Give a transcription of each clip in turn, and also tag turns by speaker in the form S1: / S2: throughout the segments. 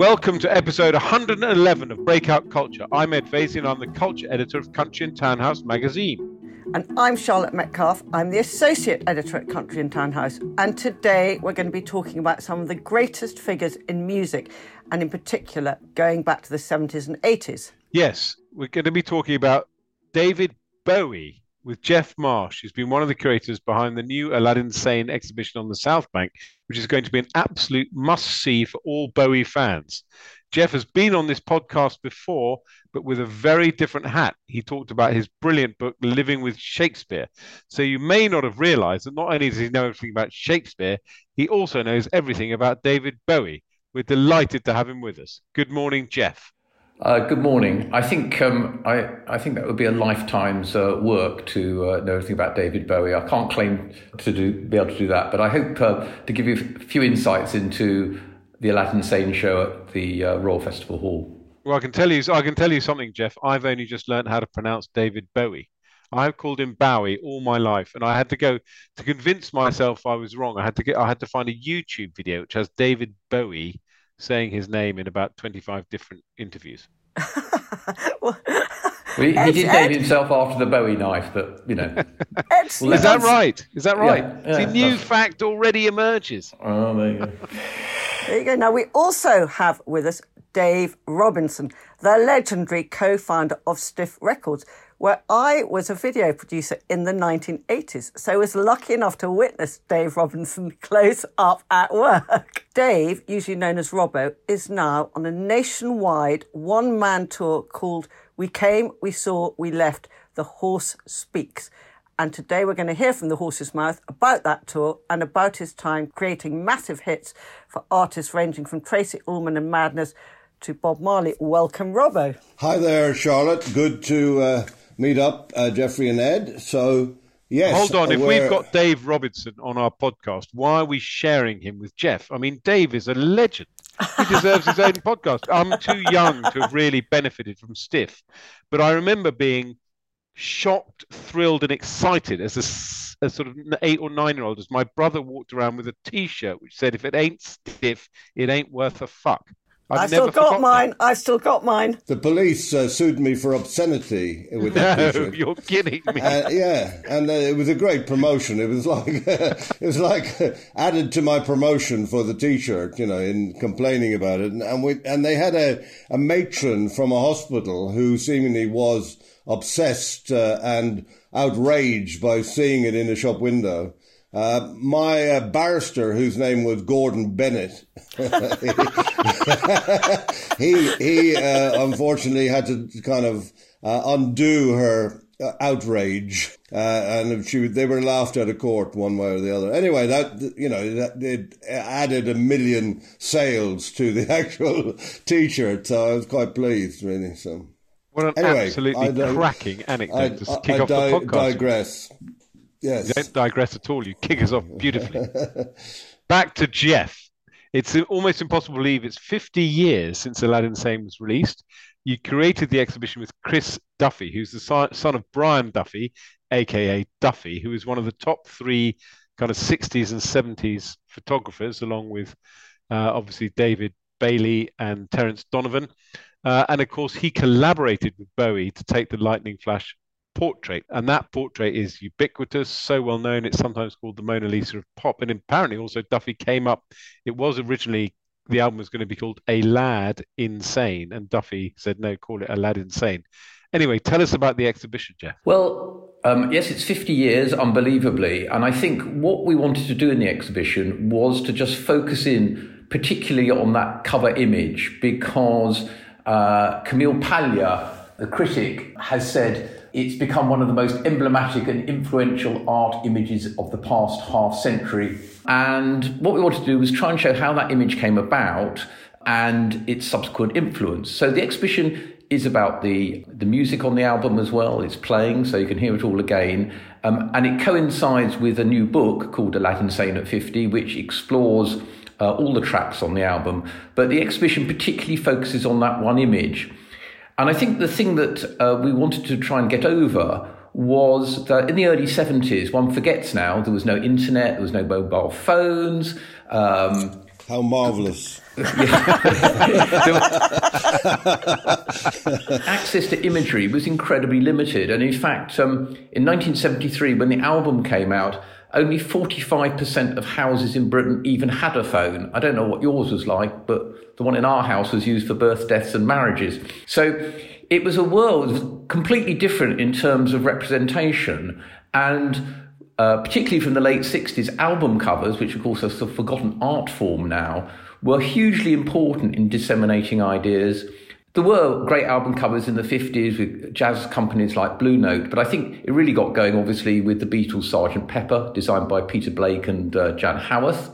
S1: Welcome to episode 111 of Breakout Culture. I'm Ed Vaizey and I'm the culture editor of Country and Townhouse magazine.
S2: And I'm Charlotte Metcalf. I'm the associate editor at Country and Townhouse. And today we're going to be talking about some of the greatest figures in music, and in particular, going back to the 70s and 80s.
S1: Yes, we're going to be talking about David Bowie with Geoff Marsh, who's been one of the curators behind the new Aladdin Sane exhibition on the South Bank, which is going to be an absolute must see for all Bowie fans. Geoff has been on this podcast before, but with a very different hat. He talked about his brilliant book, Living with Shakespeare. So you may not have realized that not only does he know everything about Shakespeare, he also knows everything about David Bowie. We're delighted to have him with us. Good morning, Geoff.
S3: Uh, good morning. I think um, I, I think that would be a lifetime's uh, work to uh, know anything about David Bowie. I can't claim to do be able to do that, but I hope uh, to give you a few insights into the Aladdin Sane show at the uh, Royal Festival Hall.
S1: Well, I can tell you I can tell you something, Geoff. I've only just learned how to pronounce David Bowie. I've called him Bowie all my life, and I had to go to convince myself I was wrong. I had to get I had to find a YouTube video which has David Bowie saying his name in about 25 different interviews.
S3: well, he, he did name himself after the Bowie knife, but you know.
S1: well, is that right? Is that right? Yeah, yeah, new fact already emerges.
S3: Oh, there you go.
S2: There you go. Now we also have with us Dave Robinson, the legendary co-founder of Stiff Records, where I was a video producer in the 1980s. So I was lucky enough to witness Dave Robinson close up at work. Dave, usually known as Robbo, is now on a nationwide one man tour called We Came, We Saw, We Left, The Horse Speaks. And today we're going to hear from the horse's mouth about that tour and about his time creating massive hits for artists ranging from Tracey Ullman and Madness to Bob Marley. Welcome, Robbo.
S4: Hi there, Charlotte. Good to uh, meet up, uh, Geoffrey and Ed. So, yes.
S1: Hold on. If we've got Dave Robinson on our podcast, why are we sharing him with Geoff? I mean, Dave is a legend. He deserves his own podcast. I'm too young to have really benefited from Stiff, but I remember being shocked, thrilled, and excited as a, a sort of eight or nine year old as my brother walked around with a t shirt which said, If it ain't stiff, it ain't worth a fuck.
S2: I've, I've still got mine. That. I've still got mine.
S4: The police uh, sued me for obscenity with
S1: that no, t-shirt. You're kidding me.
S4: Uh, yeah, and uh, it was a great promotion. It was like it was like added to my promotion for the T-shirt. You know, in complaining about it, and, and we and they had a a matron from a hospital who seemingly was obsessed uh, and outraged by seeing it in a shop window. Uh, my uh, barrister, whose name was Gordon Bennett, he he uh, unfortunately had to kind of uh, undo her uh, outrage, uh, and she they were laughed out of court one way or the other. Anyway, that you know that it added a million sales to the actual T-shirt, so I was quite pleased, really. So.
S1: What an anyway, absolutely I, cracking anecdote I, to kick I, off di- the podcast.
S4: digress. Yes.
S1: You don't digress at all. You kick us off beautifully. Back to Geoff. It's almost impossible to believe it's 50 years since Aladdin Sane was released. You created the exhibition with Chris Duffy, who's the son of Brian Duffy, aka Duffy, who is one of the top three kind of 60s and 70s photographers, along with uh, obviously David Bailey and Terence Donovan. Uh, and of course, he collaborated with Bowie to take the Lightning Flash portrait, and that portrait is ubiquitous, so well known. It's sometimes called the Mona Lisa of pop, and apparently also Duffy came up. It was originally the album was going to be called A Lad Insane, and Duffy said no, call it Aladdin Sane. Anyway, tell us about the exhibition, Geoff.
S3: Well, um, yes, it's 50 years, unbelievably. And I think what we wanted to do in the exhibition was to just focus in particularly on that cover image because uh, Camille Paglia, the critic, has said it's become one of the most emblematic and influential art images of the past half century. And what we wanted to do was try and show how that image came about and its subsequent influence. So the exhibition is about the, the music on the album as well. It's playing, so you can hear it all again. Um, and it coincides with a new book called Aladdin Sane at 50, which explores uh, all the tracks on the album. But the exhibition particularly focuses on that one image. And I think the thing that uh, we wanted to try and get over was that in the early 70s, one forgets now, there was no internet, there was no mobile phones. Um,
S4: How marvellous.
S3: access to imagery was incredibly limited. And in fact, um, in 1973, when the album came out, only 45% of houses in Britain even had a phone. I don't know what yours was like, but the one in our house was used for birth, deaths, and marriages. So it was a world completely different in terms of representation. And uh, particularly from the late 60s, album covers, which of course are a forgotten art form now, were hugely important in disseminating ideas. There were great album covers in the 50s with jazz companies like Blue Note, but I think it really got going, obviously, with the Beatles' Sgt. Pepper, designed by Peter Blake and uh, Jann Haworth,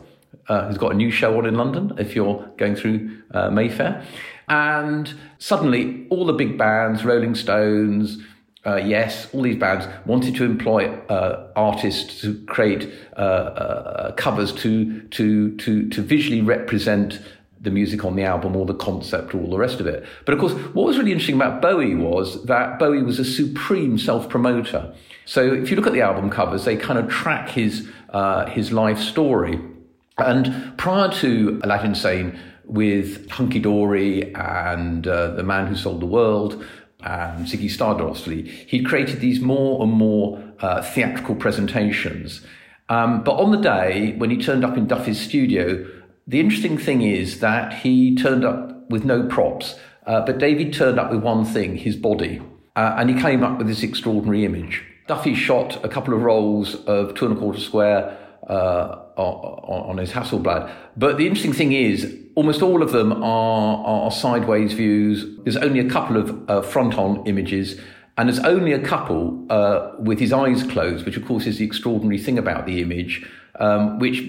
S3: uh, who's got a new show on in London if you're going through uh, Mayfair. And suddenly, all the big bands, Rolling Stones, uh, yes, all these bands wanted to employ uh, artists to create uh, covers to, to, to, to visually represent the music on the album or the concept or all the rest of it. But of course, what was really interesting about Bowie was that Bowie was a supreme self promoter. So if you look at the album covers, they kind of track his, uh, his life story. And prior to Aladdin Sane, with Hunky Dory and uh, The Man Who Sold the World, and Ziggy Stardust, he created these more and more uh, theatrical presentations. Um, but on the day when he turned up in Duffy's studio, the interesting thing is that he turned up with no props, uh, but David turned up with one thing his body. Uh, and he came up with this extraordinary image. Duffy shot a couple of rolls of two and a quarter square uh, on, on his Hasselblad. But the interesting thing is, almost all of them are, are sideways views. There's only a couple of uh, front on images, and there's only a couple uh, with his eyes closed, which, of course, is the extraordinary thing about the image, um, which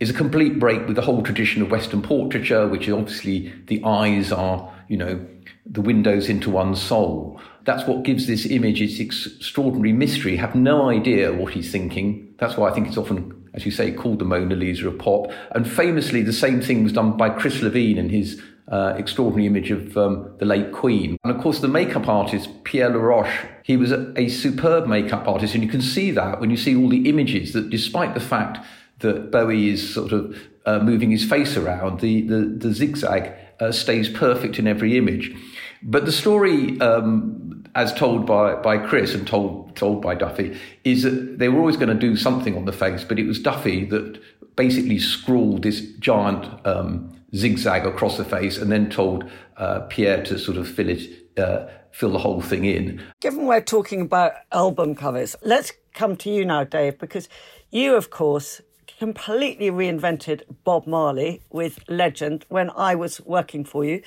S3: is a complete break with the whole tradition of Western portraiture, which is obviously the eyes are, you know, the windows into one's soul. That's what gives this image its extraordinary mystery. Have no idea what he's thinking. That's why I think it's often as you say, called the Mona Lisa of pop. And famously, the same thing was done by Chris Levine in his uh, extraordinary image of um, the late Queen. And of course, the makeup artist, Pierre Laroche, he was a, a, superb makeup artist. And you can see that when you see all the images that despite the fact that Bowie is sort of uh, moving his face around, the, the, the zigzag uh, stays perfect in every image. But the story, um, as told by, by Chris and told told by Duffy, is that they were always going to do something on the face, but it was Duffy that basically scrawled this giant um, zigzag across the face and then told uh, Pierre to sort of fill it, uh, fill the whole thing in.
S2: Given we're talking about album covers, let's come to you now, Dave, because you, of course, completely reinvented Bob Marley with Legend when I was working for you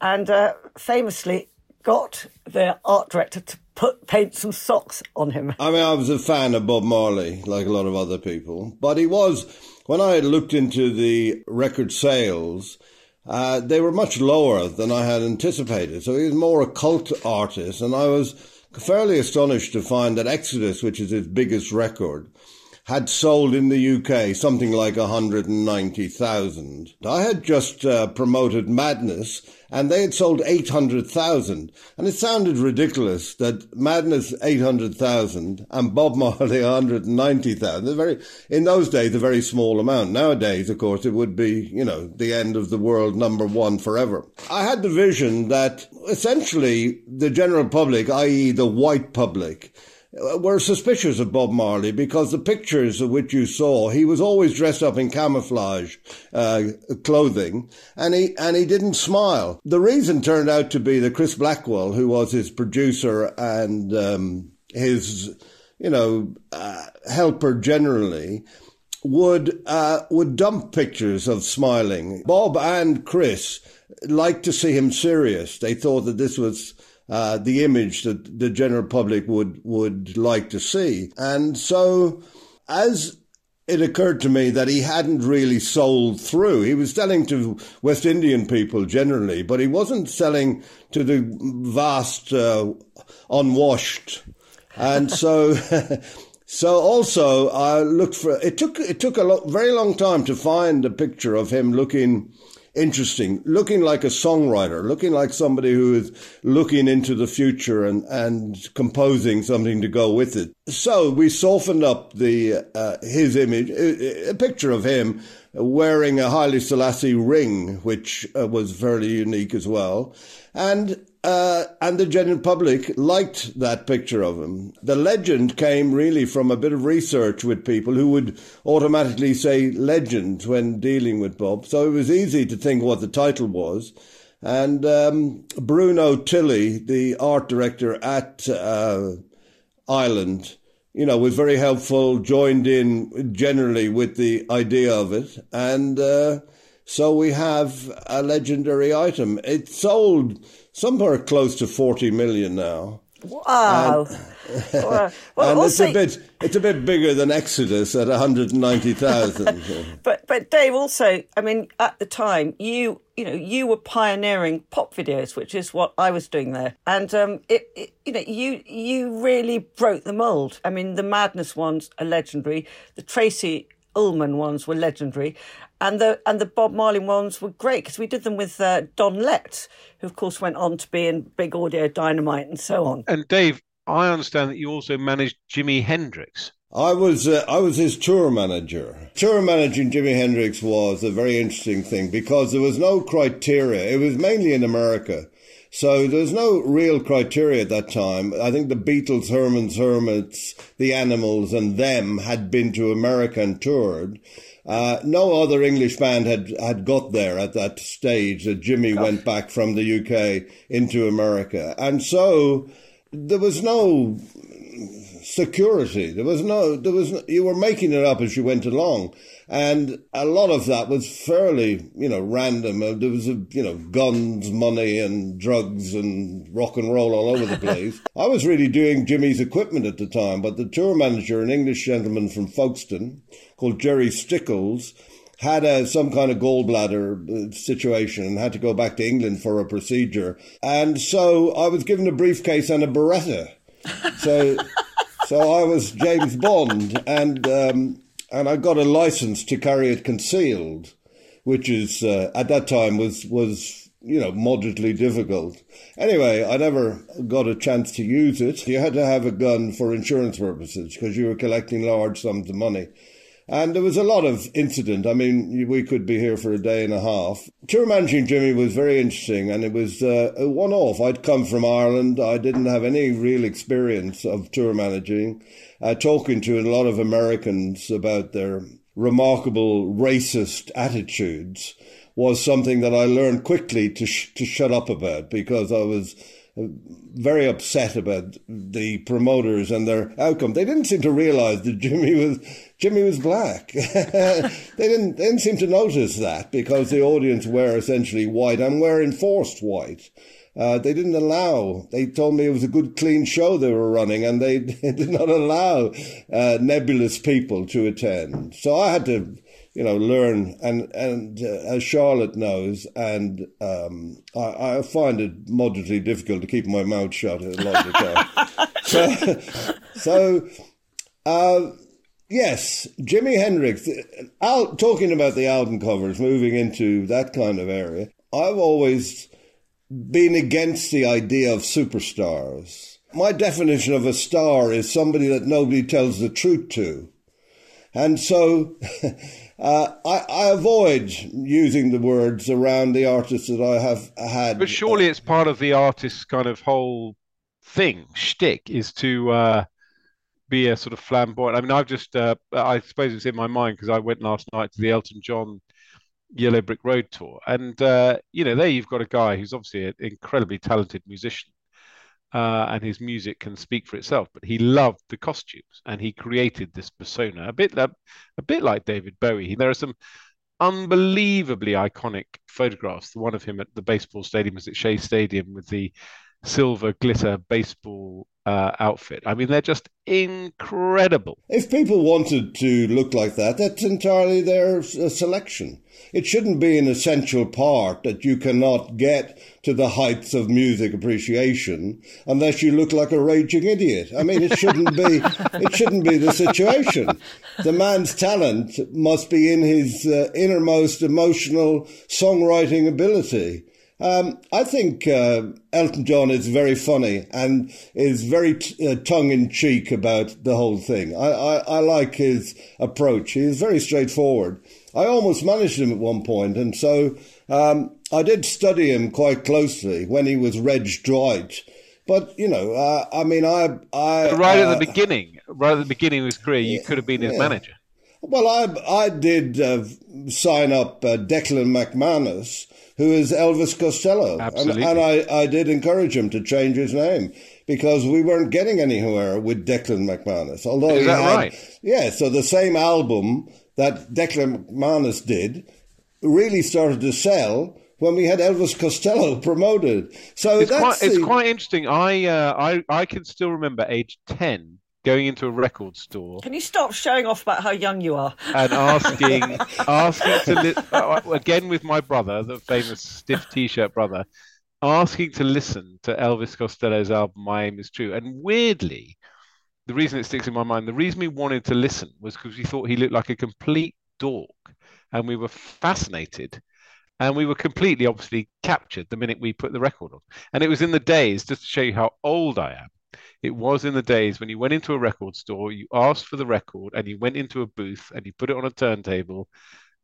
S2: and uh, famously got the art director to put paint some socks on him.
S4: I mean, I was a fan of Bob Marley, like a lot of other people, but he was when I looked into the record sales. Uh, they were much lower than I had anticipated. So he was more a cult artist, and I was fairly astonished to find that Exodus, which is his biggest record, had sold in the UK something like 190,000. I had just uh, promoted Madness and they had sold 800,000. And it sounded ridiculous that Madness 800,000 and Bob Marley 190,000. Very, in those days, a very small amount. Nowadays, of course, it would be, you know, the end of the world number one forever. I had the vision that essentially the general public, i.e. the white public, were suspicious of Bob Marley because the pictures of which you saw, he was always dressed up in camouflage uh, clothing, and he and he didn't smile. The reason turned out to be that Chris Blackwell, who was his producer and um, his, you know, uh, helper generally, would uh, would dump pictures of smiling. Bob and Chris liked to see him serious. They thought that this was uh, the image that the general public would would like to see. And so, as it occurred to me that he hadn't really sold through. He was selling to West Indian people generally, but he wasn't selling to the vast uh, unwashed. And so, so also I looked for. It took it took a lo- very long time to find a picture of him looking interesting, looking like a songwriter, looking like somebody who is looking into the future and, and composing something to go with it. So we softened up the uh, his image, a, a, picture of him wearing a Haile Selassie ring, which uh, was fairly unique as well. And uh, and the general public liked that picture of him. The legend came really from a bit of research with people who would automatically say legend when dealing with Bob. So it was easy to think what the title was. And um, Bruno Tilley, the art director at uh, Island, you know, was very helpful, joined in generally with the idea of it. And uh, so we have a legendary item. It sold somewhere close to 40 million now.
S2: Wow.
S4: And, well, and also, it's a bit it's a bit bigger than Exodus at 190,000.
S2: but but Dave also, I mean at the time you you know you were pioneering pop videos which is what I was doing there. And um it, it you know you you really broke the mold. I mean the Madness ones are legendary. The Tracey Ullman ones were legendary, and the and the Bob Marley ones were great because we did them with uh, Don Lett, who of course went on to be in Big Audio Dynamite and so on.
S1: And Dave, I understand that you also managed Jimi Hendrix.
S4: I was uh, I was his tour manager. Tour managing Jimi Hendrix was a very interesting thing because there was no criteria. It was mainly in America. So there's no real criteria at that time. I think the Beatles, Herman's Hermits, the Animals, and them had been to America and toured. Uh, no other English band had, had got there at that stage that Jimmy Gosh. went back from the UK into America. And so there was no security. There was no, there was, no, you were making it up as you went along. And a lot of that was fairly, you know, random. Uh, there was, a, you know, guns, money, and drugs and rock and roll all over the place. I was really doing Jimi's equipment at the time, but the tour manager, an English gentleman from Folkestone called Gerry Stickells, had a, some kind of gallbladder uh, situation and had to go back to England for a procedure. And so I was given a briefcase and a Beretta. So, so I was James Bond, and um, and I got a license to carry it concealed, which is uh, at that time was was you know moderately difficult. Anyway, I never got a chance to use it. You had to have a gun for insurance purposes because you were collecting large sums of money. And there was a lot of incident. I mean, we could be here for a day and a half. Tour managing Jimi was very interesting, and it was uh, a one-off. I'd come from Ireland. I didn't have any real experience of tour managing. Uh, talking to a lot of Americans about their remarkable racist attitudes was something that I learned quickly to sh- to shut up about because I was very upset about the promoters and their outcome. They didn't seem to realize that Jimi was Jimi was black. they didn't they didn't seem to notice that because the audience were essentially white and were enforced white. Uh, they didn't allow. They told me it was a good, clean show they were running, and they, they did not allow uh, nebulous people to attend. So I had to you know, learn. And and uh, as Charlotte knows, and um, I, I, find it moderately difficult to keep my mouth shut a lot of the time. so, so uh, yes, Jimi Hendrix. Al, talking about the album covers, moving into that kind of area, I've always been against the idea of superstars. My definition of a star is somebody that nobody tells the truth to. And so Uh, I, I, avoid using the words around the artists that I have had.
S1: But surely it's part of the artist's kind of whole thing, shtick, is to uh, be a sort of flamboyant. I mean, I've just, uh, I suppose it's in my mind because I went last night to the Elton John Yellow Brick Road tour. And, uh, you know, there you've got a guy who's obviously an incredibly talented musician uh, and his music can speak for itself. But he loved the costumes, and he created this persona a bit, a, a bit like David Bowie. There are some unbelievably iconic photographs. The one of him at the baseball stadium is at Shea Stadium with the silver glitter baseball uh, outfit. I mean, they're just incredible.
S4: If people wanted to look like that, that's entirely their uh, selection. It shouldn't be an essential part that you cannot get to the heights of music appreciation unless you look like a raging idiot. I mean, it shouldn't be, it shouldn't be the situation. The man's talent must be in his uh, innermost emotional songwriting ability. Um, I think uh, Elton John is very funny and is very t- uh, tongue in cheek about the whole thing. I, I, I, like his approach. He is very straightforward. I almost managed him at one point, and so um, I did study him quite closely when he was Reg Dwight. But you know, uh, I mean, I, I
S1: right at the uh, beginning, right at the beginning of his career, you could have been his yeah. manager.
S4: Well, I I did uh, sign up uh, Declan McManus who is Elvis Costello.
S1: Absolutely.
S4: And, and I, I did encourage him to change his name because we weren't getting anywhere with Declan McManus. Although
S1: is that
S4: had,
S1: right?
S4: Yeah, so the same album that Declan McManus did really started to sell when we had Elvis Costello promoted. So
S1: it's
S4: quite,
S1: the... it's quite interesting. I, uh, I I can still remember age ten going into a record store.
S2: Can you stop showing off about how young you are?
S1: And asking, asking to li- uh, again with my brother, the famous stiff T-shirt brother, asking to listen to Elvis Costello's album "My Aim Is True." And weirdly, the reason it sticks in my mind, the reason we wanted to listen was because we thought he looked like a complete dork, and we were fascinated. And we were completely, obviously, captured the minute we put the record on. And it was in the days, just to show you how old I am, it was in the days when you went into a record store, you asked for the record, and you went into a booth and you put it on a turntable,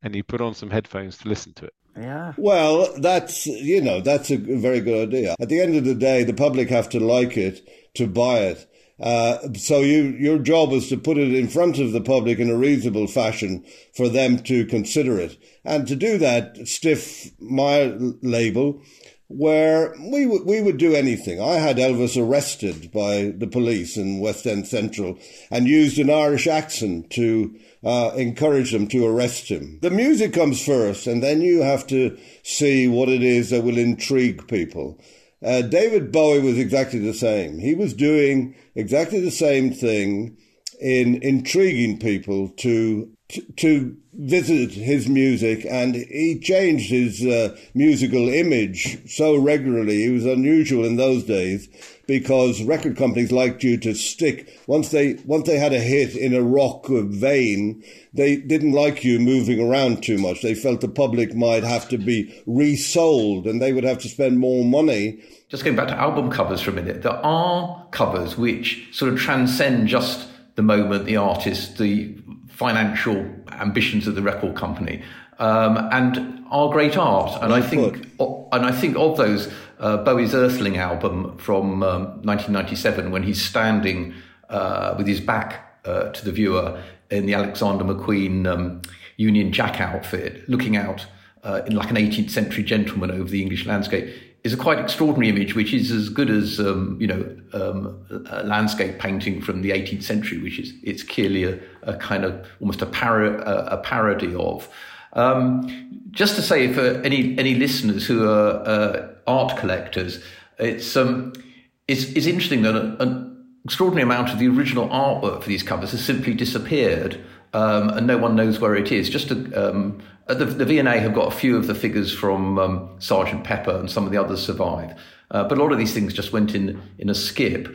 S1: and you put on some headphones to listen to it.
S2: Yeah.
S4: Well, that's you know that's a very good idea. At the end of the day, the public have to like it to buy it. Uh, so you, your job is to put it in front of the public in a reasonable fashion for them to consider it. And to do that, Stiff, my label, where we would we would do anything. I had Elvis arrested by the police in West End Central and used an Irish accent to uh, encourage them to arrest him. The music comes first, and then you have to see what it is that will intrigue people. Uh, David Bowie was exactly the same. He was doing exactly the same thing in intriguing people to to visit his music and he changed his uh, musical image so regularly. He was unusual in those days because record companies liked you to stick once they once they had a hit in a rock vein. They didn't like you moving around too much. They felt the public might have to be resold and they would have to spend more money.
S3: Just going back to album covers for a minute, there are covers which sort of transcend just the moment, the artist, the financial ambitions of the record company, um, and our great art. And I think, and I think of those, uh, Bowie's Earthling album from um, 1997, when he's standing uh, with his back uh, to the viewer in the Alexander McQueen um, Union Jack outfit, looking out uh, in like an 18th century gentleman over the English landscape is a quite extraordinary image, which is as good as um, you know um, a landscape painting from the 18th century, which is it's clearly a, a kind of almost a, para, a, a parody of. Um, just to say for any any listeners who are uh, art collectors, it's um, it's, it's interesting that an extraordinary amount of the original artwork for these covers has simply disappeared. Um, and no one knows where it is. Just a, um, uh, the, the V&A have got a few of the figures from um, Sergeant Pepper, and some of the others survive. Uh, but a lot of these things just went in in a skip.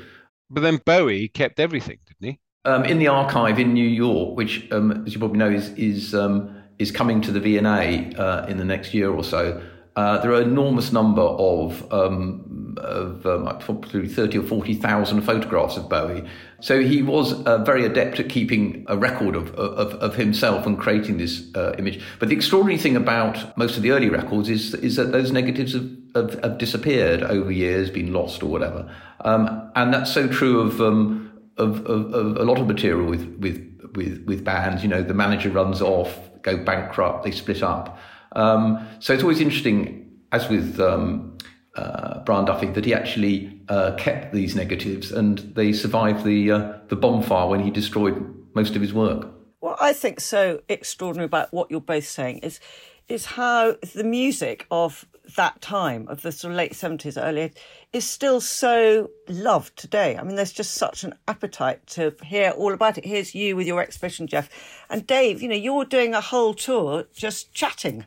S1: But then Bowie kept everything, didn't he?
S3: Um, in the archive in New York, which, um, as you probably know, is is um, is coming to the V&A uh, in the next year or so. Uh, there are an enormous number of, um, of um, probably 30 or 40,000 photographs of Bowie. So he was uh, very adept at keeping a record of, of, of himself and creating this uh, image. But the extraordinary thing about most of the early records is, is that those negatives have, have, have disappeared over years, been lost or whatever. Um, and that's so true of, um, of, of, of a lot of material with, with, with, with bands. You know, the manager runs off, go bankrupt, they split up. Um, so it's always interesting, as with um, uh, Brian Duffy, that he actually uh, kept these negatives and they survived the uh, the bonfire when he destroyed most of his work.
S2: What I think so extraordinary about what you're both saying is is how the music of that time of the sort of late 70s, early is still so loved today. I mean, there's just such an appetite to hear all about it. Here's you with your exhibition, Geoff. And Dave, you know, you're doing a whole tour just chatting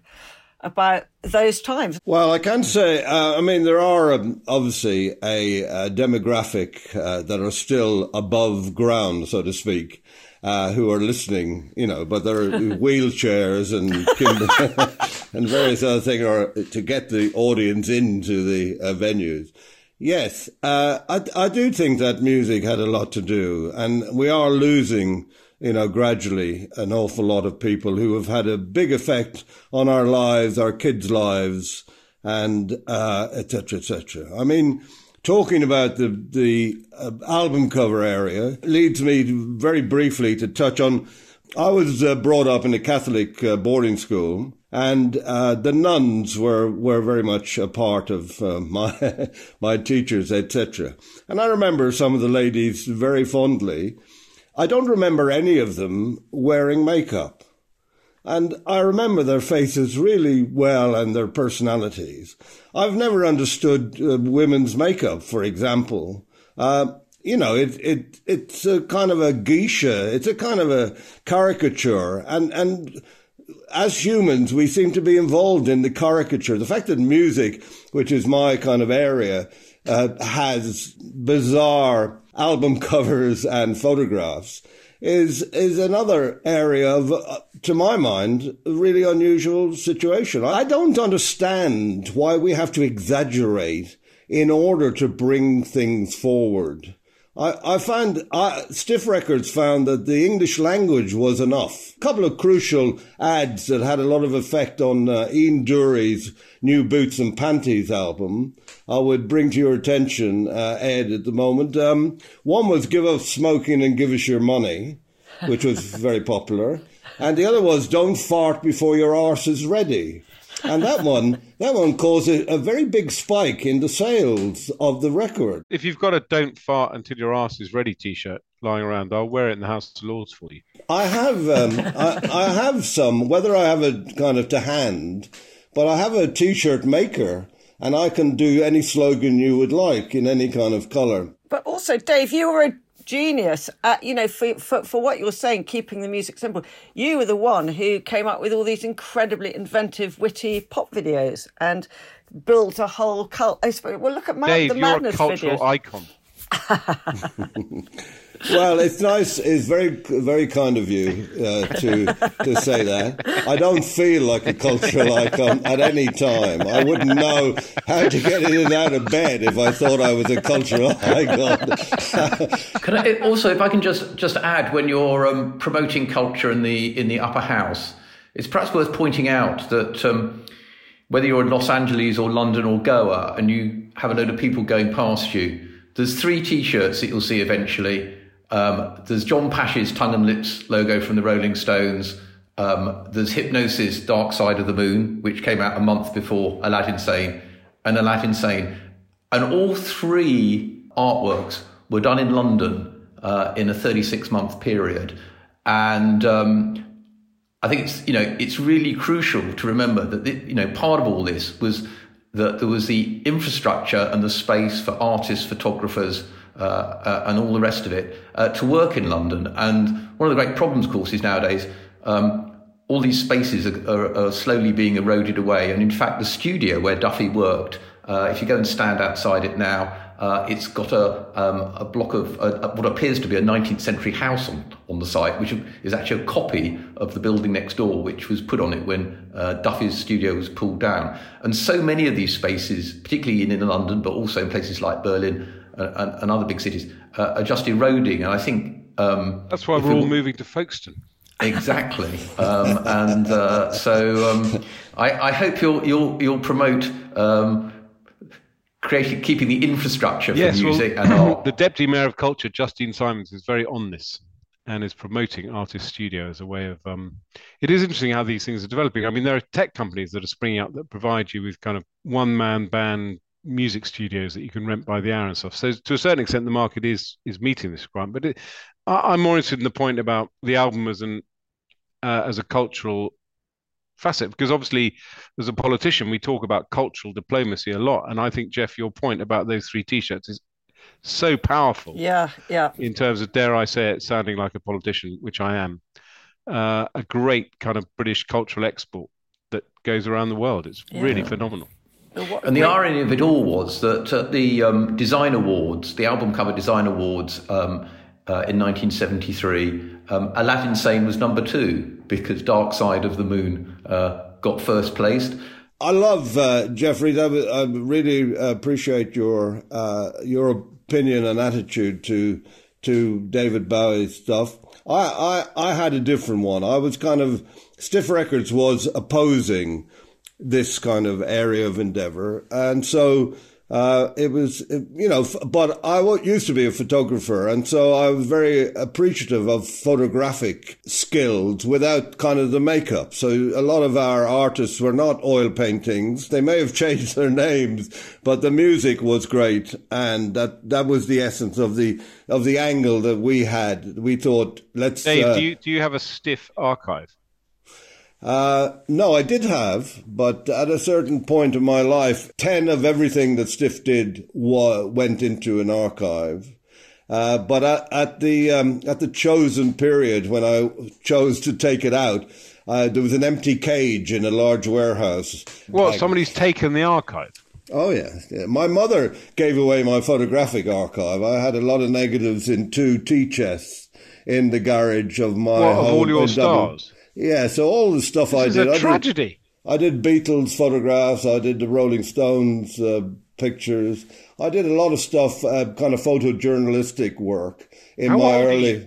S2: about those times.
S4: Well, I can say, uh, I mean, there are um, obviously a, a demographic uh, that are still above ground, so to speak. Uh, who are listening, you know, but there are wheelchairs and and various other things are to get the audience into the uh, venues. Yes, uh, I, I do think that music had a lot to do, and we are losing you know, gradually an awful lot of people who have had a big effect on our lives, our kids' lives, and etc. Uh, etc. Et I mean, talking about the the uh, album cover area leads me to, very briefly to touch on. I was uh, brought up in a Catholic uh, boarding school, and uh, the nuns were were very much a part of uh, my my teachers, etc. And I remember some of the ladies very fondly I don't remember any of them wearing makeup. And I remember their faces really well and their personalities. I've never understood uh, women's makeup, for example. Uh, you know, it, it, it's a kind of a geisha. It's a kind of a caricature. And, and as humans, we seem to be involved in the caricature. The fact that music, which is my kind of area, uh, has bizarre album covers and photographs is is another area of, uh, to my mind, a really unusual situation. I don't understand why we have to exaggerate in order to bring things forward. I, I found Stiff Records found that the English language was enough. A couple of crucial ads that had a lot of effect on uh, Ian Dury's new Boots and Panties album. I would bring to your attention, uh, Ed, at the moment. Um, one was "Give Up Smoking and Give Us Your Money," which was very popular, and the other was "Don't Fart Before Your Arse Is Ready." And that one that one caused a, a, very big spike in the sales of the record.
S1: If you've got a "Don't fart until your ass is ready" T-shirt lying around, I'll wear it in the House of Lords for you.
S4: I have um, I, I, have some. Whether I have a kind of to hand, but I have a T-shirt maker. And I can do any slogan you would like in any kind of colour.
S2: But also, Dave, you were a genius at, you know, for, for, for what you're saying, keeping the music simple. You were the one who came up with all these incredibly inventive, witty pop videos and built a whole cult. Well, look at
S1: Dave,
S2: the
S1: you're
S2: Madness
S1: a cultural
S2: videos.
S1: icon.
S4: well, it's nice. It's very, very kind of you uh, to to say that. I don't feel like a cultural icon at any time. I wouldn't know how to get in and out of bed if I thought I was a cultural icon.
S3: can I, also, if I can just just add, when you're um, promoting culture in the in the upper house, it's perhaps worth pointing out that. Um, whether you're in Los Angeles or London or Goa and you have a load of people going past you, there's three T-shirts that you'll see eventually um, there's John Pasche's Tongue and Lips logo from the Rolling Stones. Um, there's Hipgnosis Dark Side of the Moon, which came out a month before Aladdin Sane, and Aladdin Sane. And all three artworks were done in London uh, in a 36 month period. And um, I think it's, you know, it's really crucial to remember that, the, you know, part of all this was that there was the infrastructure and the space for artists, photographers, uh, uh, and all the rest of it uh, to work in London. And one of the great problems, of course, is nowadays um, all these spaces are, are, are, slowly being eroded away. And in fact, the studio where Duffy worked, uh, if you go and stand outside it now, uh, it's got a, um, a block of what appears to be a 19th century house on, on the site, which is actually a copy of the building next door, which was put on it when uh, Duffy's studio was pulled down. And so many of these spaces, particularly in, in London, but also in places like Berlin, and, and other big cities uh, are just eroding. And I think um,
S1: that's why we're all moving to Folkestone.
S3: Exactly, um, and uh, so um, I, I, hope you'll you'll you'll promote um, creating keeping the infrastructure for
S1: yes,
S3: music
S1: well,
S3: and art.
S1: The deputy mayor of culture, Justine Simons, is very on this and is promoting Artist Studio as a way of. Um, it is interesting how these things are developing. I mean, there are tech companies that are springing up that provide you with kind of one man band music studios that you can rent by the hour and stuff. So to a certain extent, the market is is meeting this requirement. But it, I, am more interested in the point about the album as an uh, as a cultural facet because obviously as a politician we talk about cultural diplomacy a lot and i think geoff your point about those three t-shirts is so powerful
S2: yeah yeah
S1: in terms of dare i say it sounding like a politician which i am uh, a great kind of british cultural export that goes around the world it's yeah. really phenomenal
S3: and the irony of it all was that at the um, design awards the album cover design awards um, uh, in 1973, um, Aladdin Sane was number two because Dark Side of the Moon uh, got first placed.
S4: I love uh, Geoffrey. I, I, really appreciate your uh, your opinion and attitude to to David Bowie's stuff. I, I I had a different one. I was kind of Stiff Records was opposing this kind of area of endeavor, and so uh, it was, you know, but I used to be a photographer, and so I was very appreciative of photographic skills without kind of the makeup. So a lot of our artists were not oil paintings. They may have changed their names, but the music was great, and that that was the essence of the of the angle that we had. We thought, let's.
S1: Dave, uh, do you do you have a stiff archive?
S4: Uh, no, I did have, but at a certain point in my life, 10 of everything that Stiff did wa- went into an archive. Uh, but at, at the um, at the chosen period when I chose to take it out, uh, there was an empty cage in a large warehouse.
S1: What? Somebody's taken the archive.
S4: Oh yeah. yeah. my mother gave away my photographic archive. I had a lot of negatives in two tea chests in the garage of my
S1: what,
S4: home.
S1: Of all your stars.
S4: Yeah, so all the stuff
S1: this
S4: I did.
S1: a I tragedy.
S4: Did, I did Beatles photographs. I did the Rolling Stones uh, pictures. I did a lot of stuff, uh, kind of photojournalistic work in
S1: How
S4: my
S1: old
S4: early.
S1: Are you,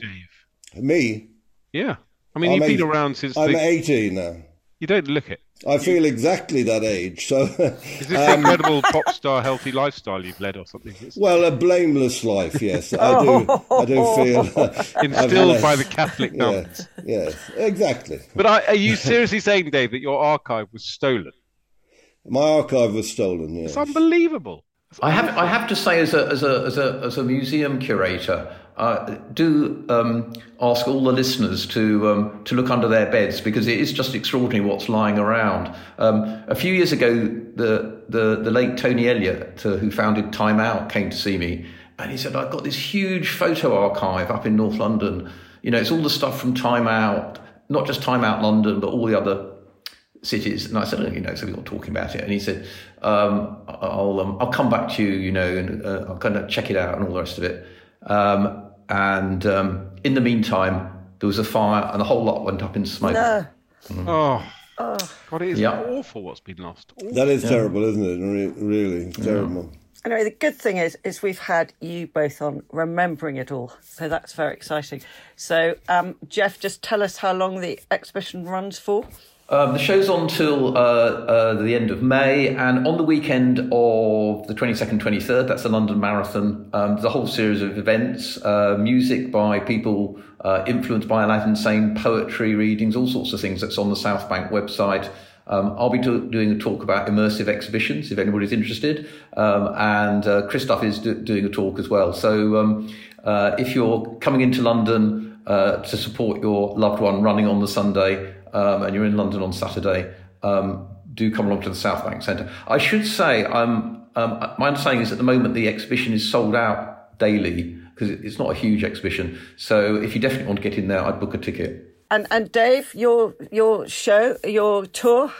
S1: Dave?
S4: Me.
S1: Yeah, I mean, I'm you've eight, been around since.
S4: I'm
S1: the...
S4: 18 now.
S1: You don't look it.
S4: I feel exactly that age. So, is
S1: this um, incredible pop star healthy lifestyle you've led, or something?
S4: Well, a blameless life, yes. I do. I do feel uh,
S1: instilled by the Catholic nuns.
S4: Yes, yes, exactly.
S1: But are, are you seriously saying, Dave, that your archive was stolen?
S4: My archive was stolen. Yes.
S1: It's unbelievable.
S3: I have, I have to say, as a, as a, as a, as a museum curator, uh, do um, ask all the listeners to um, to look under their beds because it is just extraordinary what's lying around. Um, a few years ago, the the, the late Tony Elliott, uh, who founded Time Out, came to see me, and he said, "I've got this huge photo archive up in North London. You know, it's all the stuff from Time Out, not just Time Out London, but all the other." cities and I said oh, you know so we were talking about it and he said um, I'll um, I'll come back to you you know and uh, I'll kind of check it out and all the rest of it um, and um, in the meantime, there was a fire, and the whole lot went up in smoke.
S2: No.
S1: Mm. Oh. Oh. God, it is yeah. awful what's been lost. Awful.
S4: That is yeah. terrible, isn't it? Really, terrible.
S2: Anyway, the good thing is, is we've had you both on remembering it all, so that's very exciting. So, um, Geoff, just tell us how long the exhibition runs for.
S3: Um, the show's on till uh, uh, the end of May, and on the weekend of the 22nd, 23rd, that's the London Marathon, um, there's a whole series of events, uh, music by people uh, influenced by Aladdin Sane, poetry readings, all sorts of things that's on the South Bank website. Um, I'll be do- doing a talk about immersive exhibitions if anybody's interested, um, and uh, Christoph is do- doing a talk as well. So um, uh, if you're coming into London to support your loved one running on the Sunday, um, and you're in London on Saturday, um, do come along to the South Bank Centre. I should say, um, um, my understanding is at the moment the exhibition is sold out daily because it's not a huge exhibition. So if you definitely want to get in there, I'd book a ticket.
S2: And and Dave, your your show, your tour,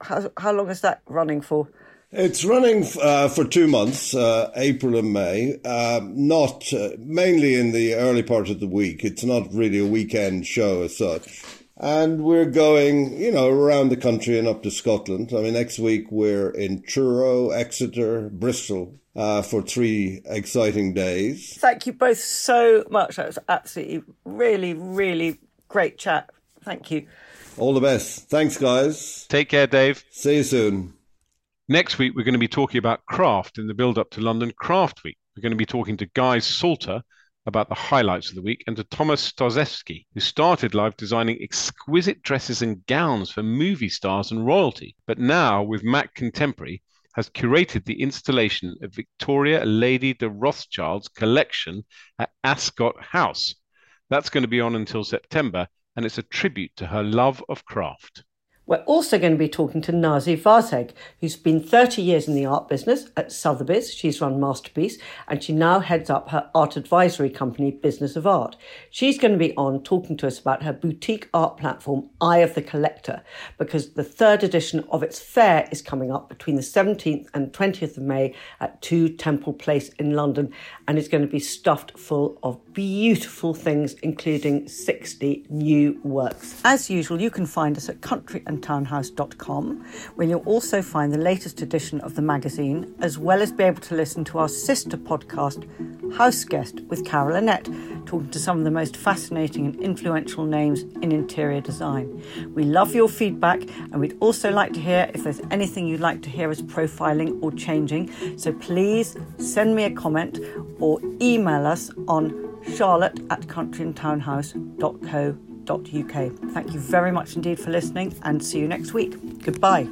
S2: how how long is that running for?
S4: It's running uh, for two months, uh, April and May. Um, not uh, mainly in the early part of the week. It's not really a weekend show as such. And we're going, you know, around the country and up to Scotland. I mean, next week we're in Truro, Exeter, Bristol uh, for three exciting days.
S2: Thank you both so much. That was absolutely, really, really great chat. Thank you.
S4: All the best. Thanks, guys.
S1: Take care, Dave.
S4: See you soon.
S1: Next week, we're going to be talking about craft in the build up to London Craft Week. We're going to be talking to Guy Salter about the highlights of the week and to Thomas Stozewski, who started life designing exquisite dresses and gowns for movie stars and royalty, but now with Mac Contemporary has curated the installation of Victoria Lady de Rothschild's collection at Ascott House. That's going to be on until September, and it's a tribute to her love of craft.
S2: We're also going to be talking to Nazy Vassegh, who's been 30 years in the art business at Sotheby's. She's run Masterpiece and she now heads up her art advisory company, Business of Art. She's going to be on talking to us about her boutique art platform, Eye of the Collector, because the third edition of its fair is coming up between the 17th and 20th of May at 2 Temple Place in London and it's going to be stuffed full of beautiful things, including 60 new works. As usual, you can find us at countryandtownhouse.com, where you'll also find the latest edition of the magazine, as well as be able to listen to our sister podcast, House Guest, with Carol Annette, talking to some of the most fascinating and influential names in interior design. We love your feedback, and we'd also like to hear if there's anything you'd like to hear us profiling or changing. So please send me a comment or email us on charlotte at countryandtownhouse.co.uk. Thank you very much indeed for listening and see you next week. Goodbye.